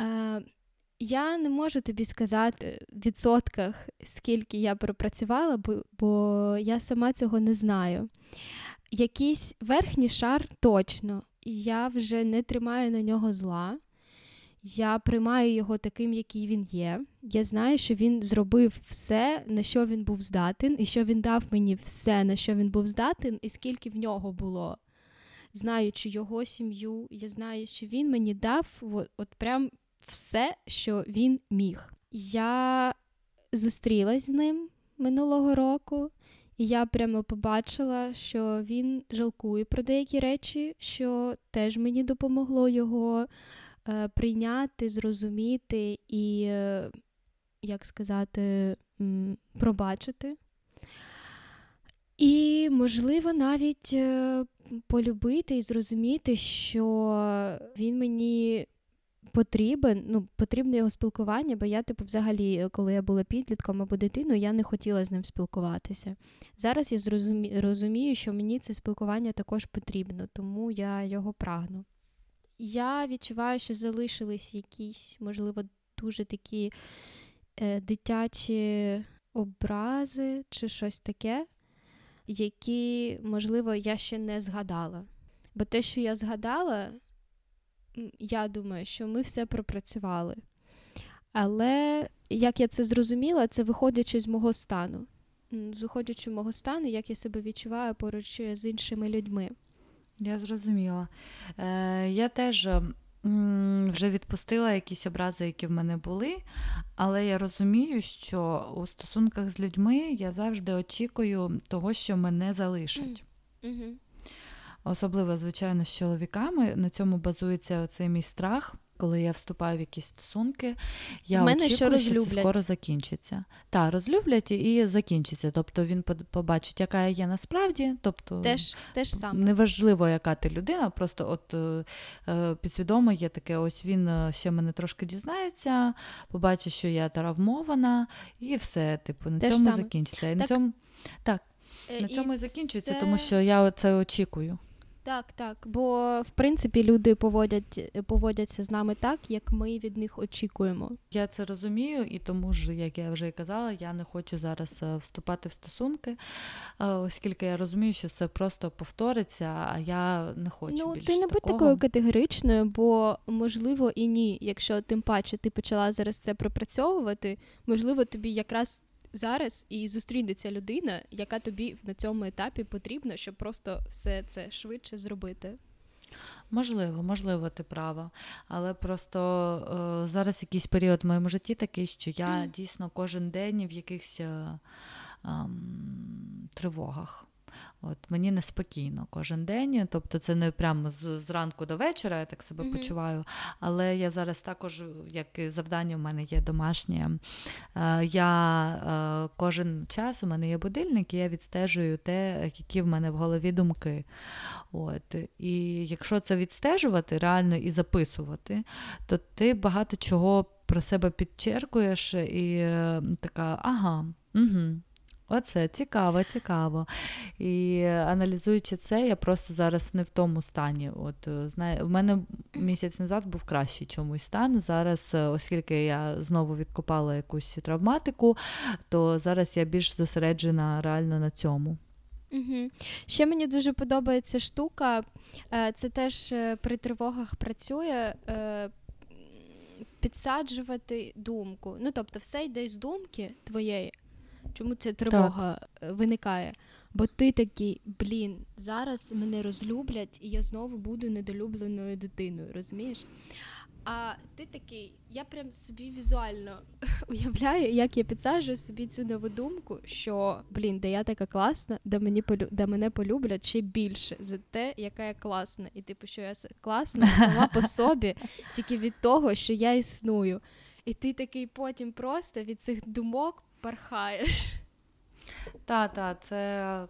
Е, я не можу тобі сказати в відсотках, скільки я пропрацювала, бо, бо я сама цього не знаю. Якийсь верхній шар точно, я вже не тримаю на нього зла. Я приймаю його таким, який він є. Я знаю, що він зробив все, на що він був здатен, і що він дав мені все, на що він був здатен, і скільки в нього було знаючи його сім'ю, я знаю, що він мені дав от, от прям все, що він міг. Я зустрілась з ним минулого року, і я прямо побачила, що він жалкує про деякі речі, що теж мені допомогло його прийняти, зрозуміти і, е, як сказати, пробачити. І, можливо, навіть е, полюбити і зрозуміти, що він мені потрібен, ну, потрібне його спілкування, бо я, типу, взагалі, коли я була підлітком або дитиною, я не хотіла з ним спілкуватися. Зараз я розумію, що мені це спілкування також потрібно, тому я його прагну. Я відчуваю, що залишились якісь, можливо, дуже такі е, дитячі образи чи щось таке, які, можливо, я ще не згадала. Бо те, що я згадала, я думаю, що ми все пропрацювали. Але як я це зрозуміла, це виходячи з мого стану. Виходячи з мого стану, як я себе відчуваю поруч з іншими людьми. Я зрозуміла. Е, Я теж м, вже відпустила якісь образи, які в мене були, але я розумію, що у стосунках з людьми я завжди очікую того, що мене залишать. Mm-hmm особливо, звичайно, з чоловіками. На цьому базується оцей мій страх. Коли я вступаю в якісь стосунки, я мене очікую, що, що це скоро закінчиться. Так, розлюблять і закінчиться. Тобто він побачить, яка я є насправді. Тобто теж, теж саме. неважливо, яка ти людина, просто от е, е, підсвідомо є таке: ось він е, ще мене трошки дізнається, побачить, що я травмована, і все, типу, на теж цьому саме. закінчиться. І так, на цьому так, на цьому і, і закінчується, це... тому що я це очікую. Так, так. Бо в принципі люди поводять поводяться з нами так, як ми від них очікуємо. Я це розумію, і тому ж, як я вже і казала, я не хочу зараз е, вступати в стосунки, е, оскільки я розумію, що це просто повториться, а я не хочу. Ну більше ти не будь такою категоричною, бо можливо і ні. Якщо тим паче ти почала зараз це пропрацьовувати, можливо, тобі якраз зараз і зустрінеться людина, яка тобі на цьому етапі потрібна, щоб просто все це швидше зробити. Можливо, можливо, ти права. Але просто е, зараз якийсь період в моєму житті такий, що я mm. дійсно кожен день в якихось е, е, тривогах. От Мені неспокійно кожен день, тобто це не прямо з, з ранку до вечора, я так себе mm-hmm. почуваю. Але я зараз також, як і завдання в мене є домашнє, е, я е, кожен час у мене є будильник, і я відстежую те, які в мене в голові думки. От. І якщо це відстежувати реально і записувати, то ти багато чого про себе підчеркуєш і е, така, ага, угу. Оце цікаво, цікаво. І аналізуючи це, я просто зараз не в тому стані. От е, знає, в мене місяць назад був кращий чомусь стан. Зараз, е, оскільки я знову відкопала якусь травматику, то зараз я більш зосереджена реально на цьому. Угу. Ще мені дуже подобається штука, е, це теж при тривогах працює. Підсаджувати думку. Ну, тобто, все йде з думки твоєї, Чому ця тривога так. Е, виникає? Бо ти такий, блін, зараз мене розлюблять, і я знову буду недолюбленою дитиною, розумієш? А ти такий, я прям собі візуально уявляю, як я підсаджую собі цю нову думку, що блін, де я така класна, де мені полю... де мене полюблять ще більше за те, яка я класна. І типу, що я класна сама по собі, тільки від того, що я існую. І ти такий потім просто від цих думок пархаєш. Так, так, це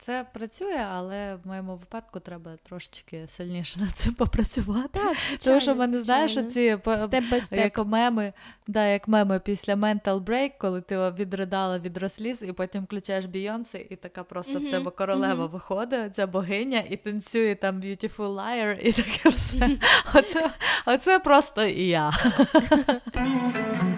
це працює, але в моєму випадку треба трошечки сильніше над цим попрацювати. Так, звичайно, Тому що мене знаєш ці як меми, да, як меми після mental break, коли ти відридала від розсліз, і потім включаєш Бійонси, і така просто mm-hmm. в тебе королева mm-hmm. виходить, ця богиня, і танцює там Beautiful Liar, і таке все. Оце, Оце просто і я.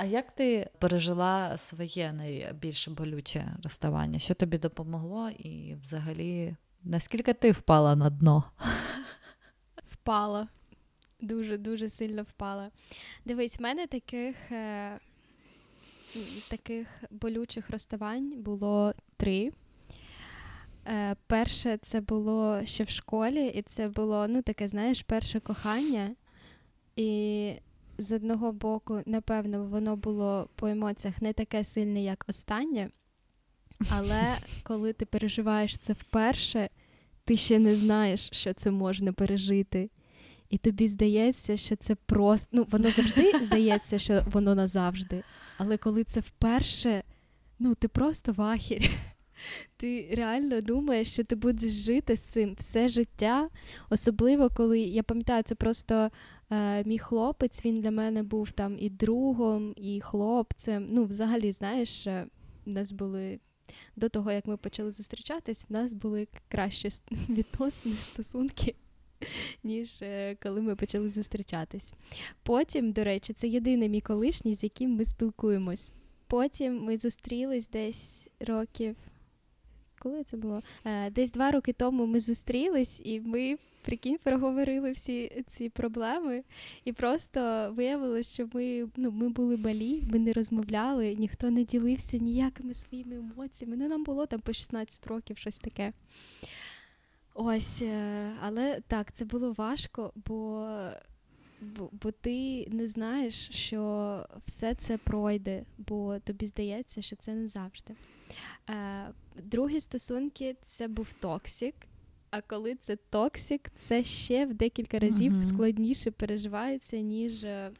А як ти пережила своє найбільш болюче розставання? Що тобі допомогло? І взагалі, наскільки ти впала на дно? Впала. Дуже-дуже сильно впала. Дивись, в мене таких е, таких болючих розставань було три. Е, Перше, це було ще в школі, і це було ну, таке, знаєш, перше кохання. І з одного боку, напевно, воно було по емоціях не таке сильне, як останнє. Але коли ти переживаєш це вперше, ти ще не знаєш, що це можна пережити. І тобі здається, що це просто. Ну, воно завжди здається, що воно назавжди. Але коли це вперше, ну ти просто вахір. Ти реально думаєш, що ти будеш жити з цим все життя. Особливо, коли я пам'ятаю, це просто е, мій хлопець, він для мене був там і другом, і хлопцем. Ну, взагалі, знаєш, е, у нас були. До того, як ми почали зустрічатись, в нас були кращі відносини, стосунки, ніж е, коли ми почали зустрічатись. Потім, до речі, це єдиний мій колишній, з яким ми спілкуємось. Потім ми зустрілись десь років коли це було? Е, Десь два роки тому ми зустрілись, і ми прикинь, проговорили всі ці проблеми. І просто виявилось, що ми ну, ми були малі, ми не розмовляли, ніхто не ділився ніякими своїми емоціями. Ну, нам було там по 16 років щось таке. Ось, е, але так, це було важко, бо бо, бо ти не знаєш, що все це пройде, бо тобі здається, що це не завжди. Е, Другі стосунки це був токсик. А коли це токсик, це ще в декілька разів uh-huh. складніше переживається, ніж е,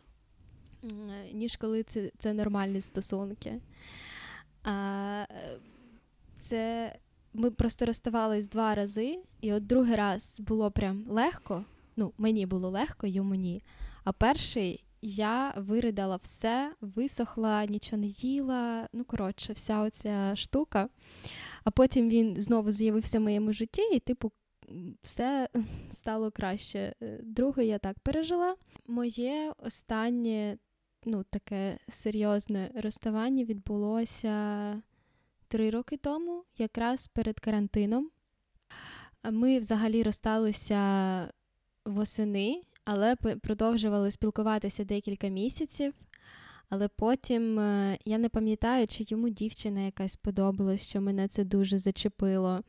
ніж коли це це нормальні стосунки. А, це Ми просто розставались два рази, і от другий раз було прям легко. Ну, мені було легко, йому ні. А перший я виридала все, висохла, нічого не їла. Ну, коротше, вся оця штука. А потім він знову з'явився в моєму житті, і, типу, все стало краще. Е, друге, я так пережила. Моє останнє, ну, таке серйозне розставання відбулося три роки тому, якраз перед карантином. Ми взагалі розсталися восени але продовжували спілкуватися декілька місяців. Але потім е, я не пам'ятаю, чи йому дівчина якась сподобалась, що мене це дуже зачепило.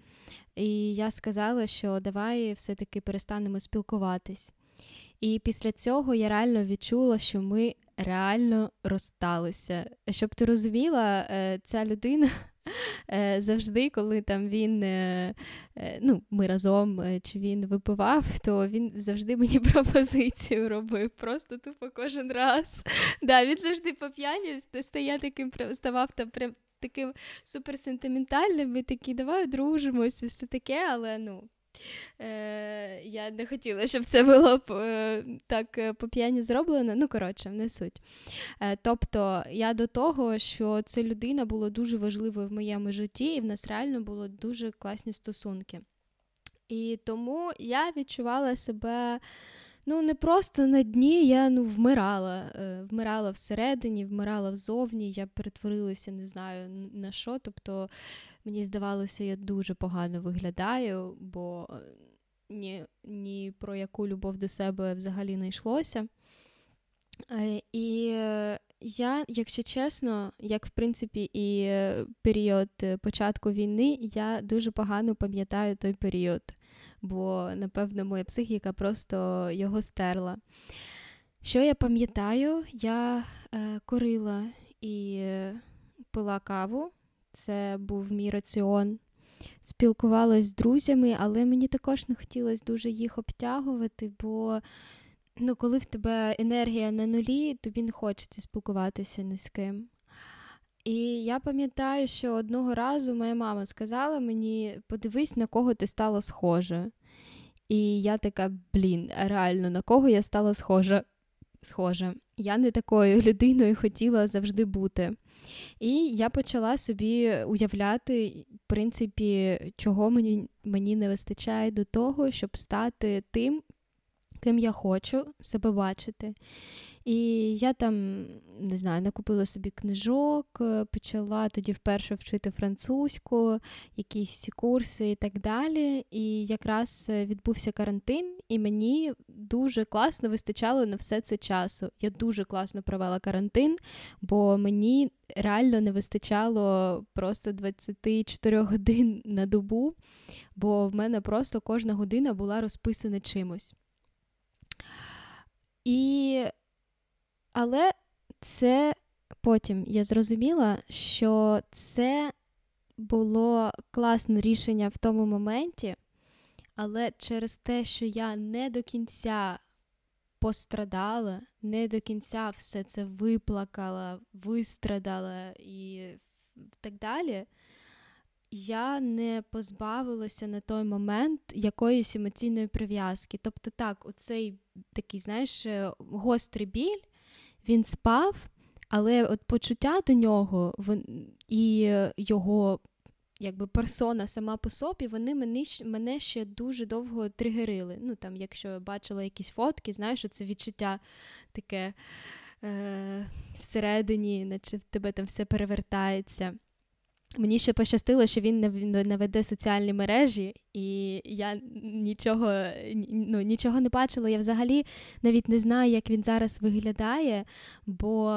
І я сказала, що давай все-таки перестанемо спілкуватись. І після цього я реально відчула, що ми реально розсталися. Щоб ти розуміла, е, ця людина завжди, коли там він, е, е, ну, ми разом чи він випивав, то він завжди мені пропозицію робив. Просто тупо кожен раз. Да, Він завжди по п'яні стає таким, ставав там прям таким суперсентиментальним, і такий, давай одружимось, все таке, але ну. Е, Я не хотіла, щоб це було б е, так е, по п'яні зроблено. Ну, коротше, не суть. Е, Тобто, я до того, що ця людина була дуже важливою в моєму житті, і в нас реально були дуже класні стосунки. І тому я відчувала себе ну не просто на дні, я ну вмирала. Е, вмирала всередині, вмирала взовні, я перетворилася, не знаю на що. Тобто мені здавалося, я дуже погано виглядаю, бо е, ні, ні про яку любов до себе взагалі не йшлося. Е, і я, якщо чесно, як в принципі і період початку війни, я дуже погано пам'ятаю той період бо, напевно, моя психіка просто його стерла. Що я пам'ятаю, я е, курила і пила каву, це був мій раціон. Спілкувалась з друзями, але мені також не хотілося дуже їх обтягувати, бо ну, коли в тебе енергія на нулі, тобі не хочеться спілкуватися ні з ким. І я пам'ятаю, що одного разу моя мама сказала мені: подивись, на кого ти стала схожа. І я така, блін, реально, на кого я стала схожа. схожа. Я не такою людиною хотіла завжди бути. І я почала собі уявляти, в принципі, чого мені, мені не вистачає до того, щоб стати тим, ким я хочу себе бачити. І я там не знаю, накупила собі книжок, е, почала тоді вперше вчити французьку, якісь курси і так далі. І якраз е, відбувся карантин, і мені дуже класно вистачало на все це часу. Я дуже класно провела карантин, бо мені реально не вистачало просто 24 годин на добу, бо в мене просто кожна година була розписана чимось. І... Але це потім я зрозуміла, що це було класне рішення в тому моменті, але через те, що я не до кінця пострадала, не до кінця все це виплакала, вистрадала і так далі я не позбавилася на той момент якоїсь емоційної прив'язки. Тобто, так, оцей такий, знаєш, е, гострий біль, він спав, але от почуття до нього і його якби персона сама по собі, вони мене мене ще дуже довго тригерили. Ну, там, Якщо я бачила якісь фотки, знаєш, це відчуття таке е, всередині, наче в тебе там все перевертається. Мені ще пощастило, що він не веде соціальні мережі, і я нічого ну, нічого не бачила. Я взагалі навіть не знаю, як він зараз виглядає, бо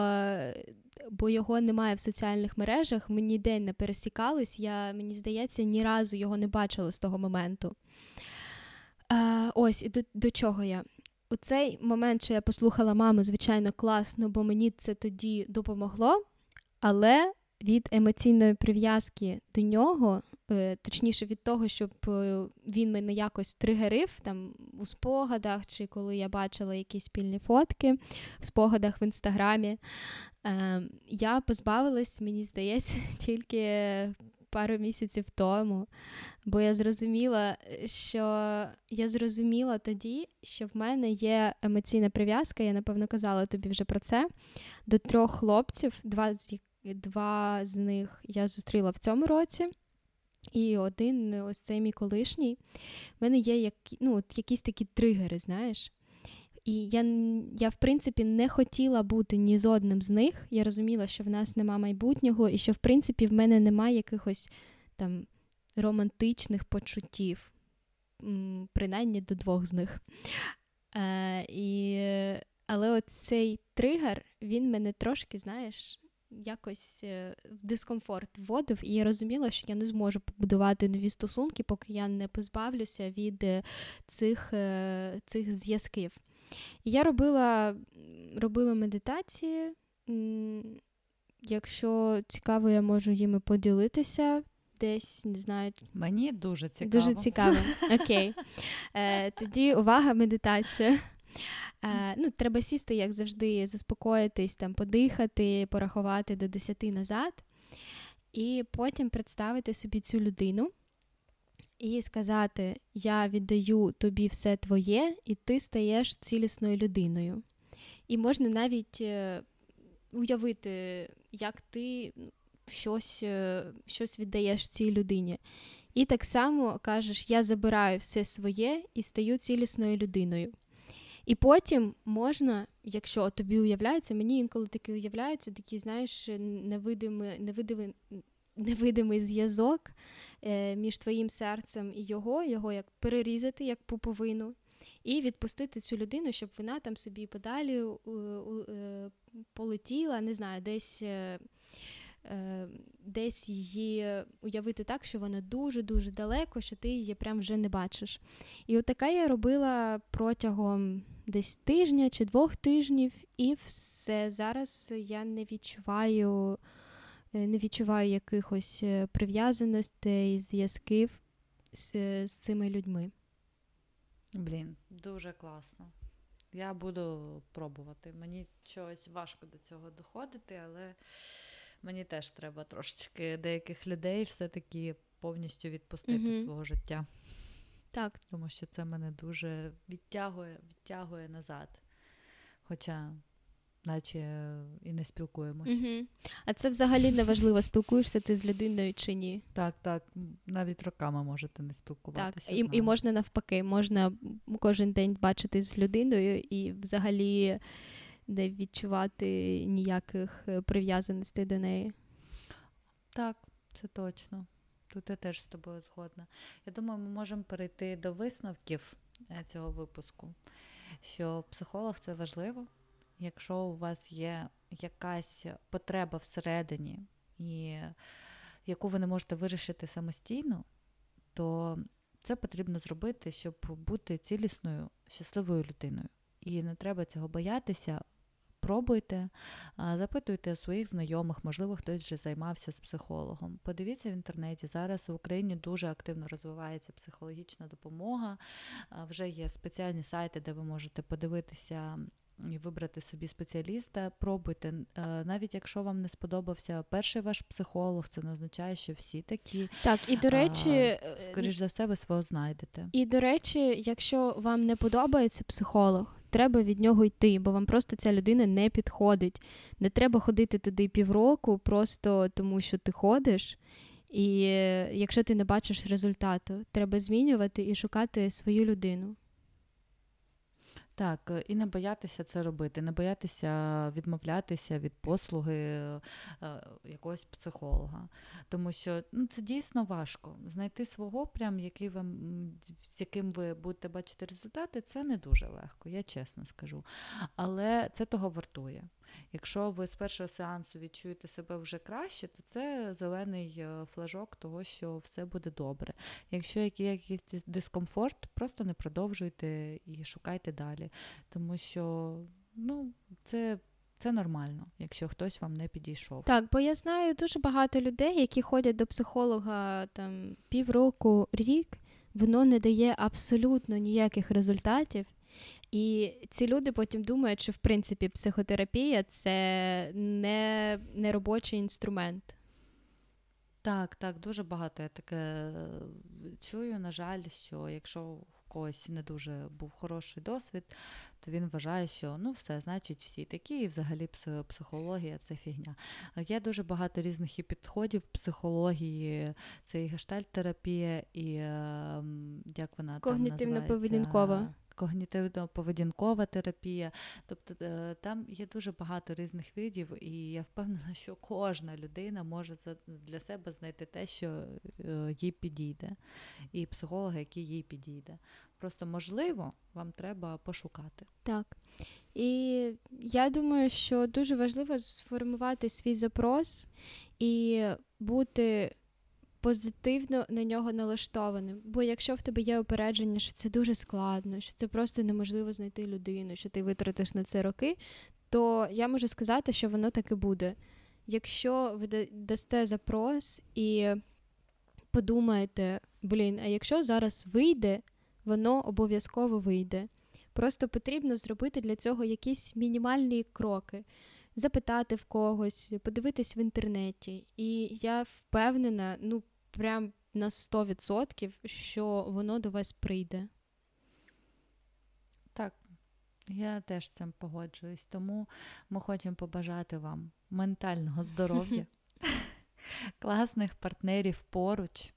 бо його немає в соціальних мережах. Ми ніде не пересікались. Я, Мені здається, ні разу його не бачила з того моменту. А, Ось до, до чого я. У цей момент, що я послухала маму, звичайно, класно, бо мені це тоді допомогло. Але від емоційної прив'язки до нього, е, точніше від того, щоб е, він мене якось тригерив там у спогадах, чи коли я бачила якісь спільні фотки в спогадах в інстаграмі, е, я позбавилась, мені здається, тільки. Пару місяців тому, бо я зрозуміла, що я зрозуміла тоді, що в мене є емоційна прив'язка, я напевно казала тобі вже про це, до трьох хлопців, два з Два з них я зустріла в цьому році. І один, ось цей мій колишній, в мене є як, ну, от якісь такі тригери, знаєш. І я, я, в принципі, не хотіла бути ні з одним з них. Я розуміла, що в нас нема майбутнього, і що, в принципі, в мене немає якихось там романтичних почуттів, принаймні до двох з них. Е, і, Але оцей тригер, він мене трошки, знаєш, якось е, в дискомфорт вводив, і я розуміла, що я не зможу побудувати нові стосунки, поки я не позбавлюся від е, цих е, цих зв'язків. І я робила, робила медитації. Якщо цікаво, я можу їми поділитися. Десь не знаю. Мені дуже цікаво. Дуже цікаво. Окей. Е, Тоді увага, медитація. Е, ну, Треба сісти, як завжди, заспокоїтись, там, подихати, порахувати до 10 назад, і потім представити собі цю людину і сказати: Я віддаю тобі все твоє, і ти стаєш цілісною людиною. І можна навіть е, уявити, як ти щось, е, щось віддаєш цій людині. І так само кажеш: я забираю все своє і стаю цілісною людиною. І потім можна, якщо тобі уявляється, мені інколи таки уявляється, такий, знаєш, невидимий, невидимий, невидимий зв'язок е, між твоїм серцем і його, його як перерізати як пуповину, і відпустити цю людину, щоб вона там собі подалі е, полетіла, не знаю, десь. Е, десь її уявити так, що вона дуже-дуже далеко, що ти її прям вже не бачиш. І от така я робила протягом десь тижня чи двох тижнів, і все зараз я не відчуваю. Е, не відчуваю якихось е, прив'язаностей, зв'язків з, з цими людьми. Блін, дуже класно. Я буду пробувати. Мені щось важко до цього доходити, але мені теж треба трошечки деяких людей все-таки повністю відпустити mm свого життя. Так. Тому що це мене дуже відтягує, відтягує назад. Хоча наче і не спілкуємося. Угу. А це взагалі не важливо, спілкуєшся ти з людиною чи ні. Так, так. Навіть роками можете не спілкуватися. Так, і і можна навпаки, можна кожен день бачитись з людиною і взагалі не відчувати ніяких е, прив'язаностей до неї. Так, це точно. Тут я теж з тобою згодна. Я думаю, ми можемо перейти до висновків е, цього випуску, що психолог це важливо. Якщо у вас є якась потреба всередині, і яку ви не можете вирішити самостійно, то це потрібно зробити, щоб бути цілісною, щасливою людиною. І не треба цього боятися, Пробуйте, запитуйте своїх знайомих, можливо, хтось вже займався з психологом. Подивіться в інтернеті. Зараз в Україні дуже активно розвивається психологічна допомога. Вже є спеціальні сайти, де ви можете подивитися. І вибрати собі спеціаліста, пробуйте. Навіть якщо вам не сподобався перший ваш психолог, це не означає, що всі такі. Так, і до речі, скоріш за все, ви свого знайдете. І до речі, якщо вам не подобається психолог, треба від нього йти, бо вам просто ця людина не підходить. Не треба ходити туди півроку, просто тому що ти ходиш. І е, якщо ти не бачиш результату, треба змінювати і шукати свою людину. Так, е, і не боятися це робити, не боятися відмовлятися від послуги е, якогось психолога. Тому що ну, це дійсно важко. Знайти свого, прям, який вам, з яким ви будете бачити результати, це не дуже легко, я чесно скажу. Але це того вартує. Якщо ви з першого сеансу відчуєте себе вже краще, то це зелений е, флажок того, що все буде добре. Якщо є якийсь дискомфорт, просто не продовжуйте і шукайте далі. Тому що ну, це. Це нормально, якщо хтось вам не підійшов. Так, бо я знаю дуже багато людей, які ходять до психолога там півроку, рік, воно не дає абсолютно ніяких результатів. І ці люди потім думають, що в принципі психотерапія це не, не робочий інструмент. Так, так, дуже багато я таке е, чую. На жаль, що якщо в когось не дуже був хороший досвід, то він вважає, що ну все, значить, всі такі, і взагалі психологія це фігня. Є дуже багато різних і підходів психології, це і гештальт-терапія, і ем, як вона там називається? Когнітивно-поведінкова терапія. Тобто е, там є дуже багато різних видів, і я впевнена, що кожна людина може для себе знайти те, що е, їй підійде, і психолога, який їй підійде. Просто можливо, вам треба пошукати. Так. І я думаю, що дуже важливо сформувати свій запрос і бути позитивно на нього налаштованим. Бо якщо в тебе є опередження, що це дуже складно, що це просто неможливо знайти людину, що ти витратиш на це роки, то я можу сказати, що воно так і буде. Якщо ви дасте запрос і подумаєте, блін, а якщо зараз вийде, воно обов'язково вийде. Просто потрібно зробити для цього якісь мінімальні кроки, запитати в когось, подивитись в інтернеті. І я впевнена, ну прям на 100%, що воно до вас прийде. Так, я теж з цим погоджуюсь. Тому ми хочемо побажати вам ментального здоров'я. класних партнерів поруч.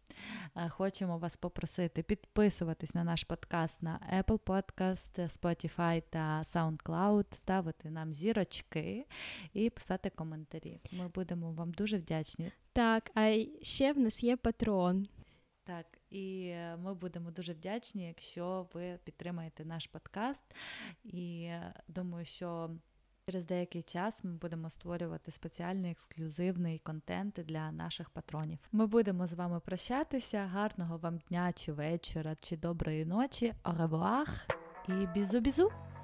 Е, хочемо вас попросити підписуватись на наш подкаст на Apple Podcast, Spotify та SoundCloud, ставити нам зірочки і писати коментарі. Ми будемо вам дуже вдячні. Так, а ще в нас є патрон. Так, і е, ми будемо дуже вдячні, якщо ви підтримаєте наш подкаст. І е, думаю, що. Через деякий час ми будемо створювати спеціальний ексклюзивний контент для наших патронів. Ми будемо з вами прощатися. Гарного вам дня чи вечора, чи доброї ночі. Revoir і бізу-бізу!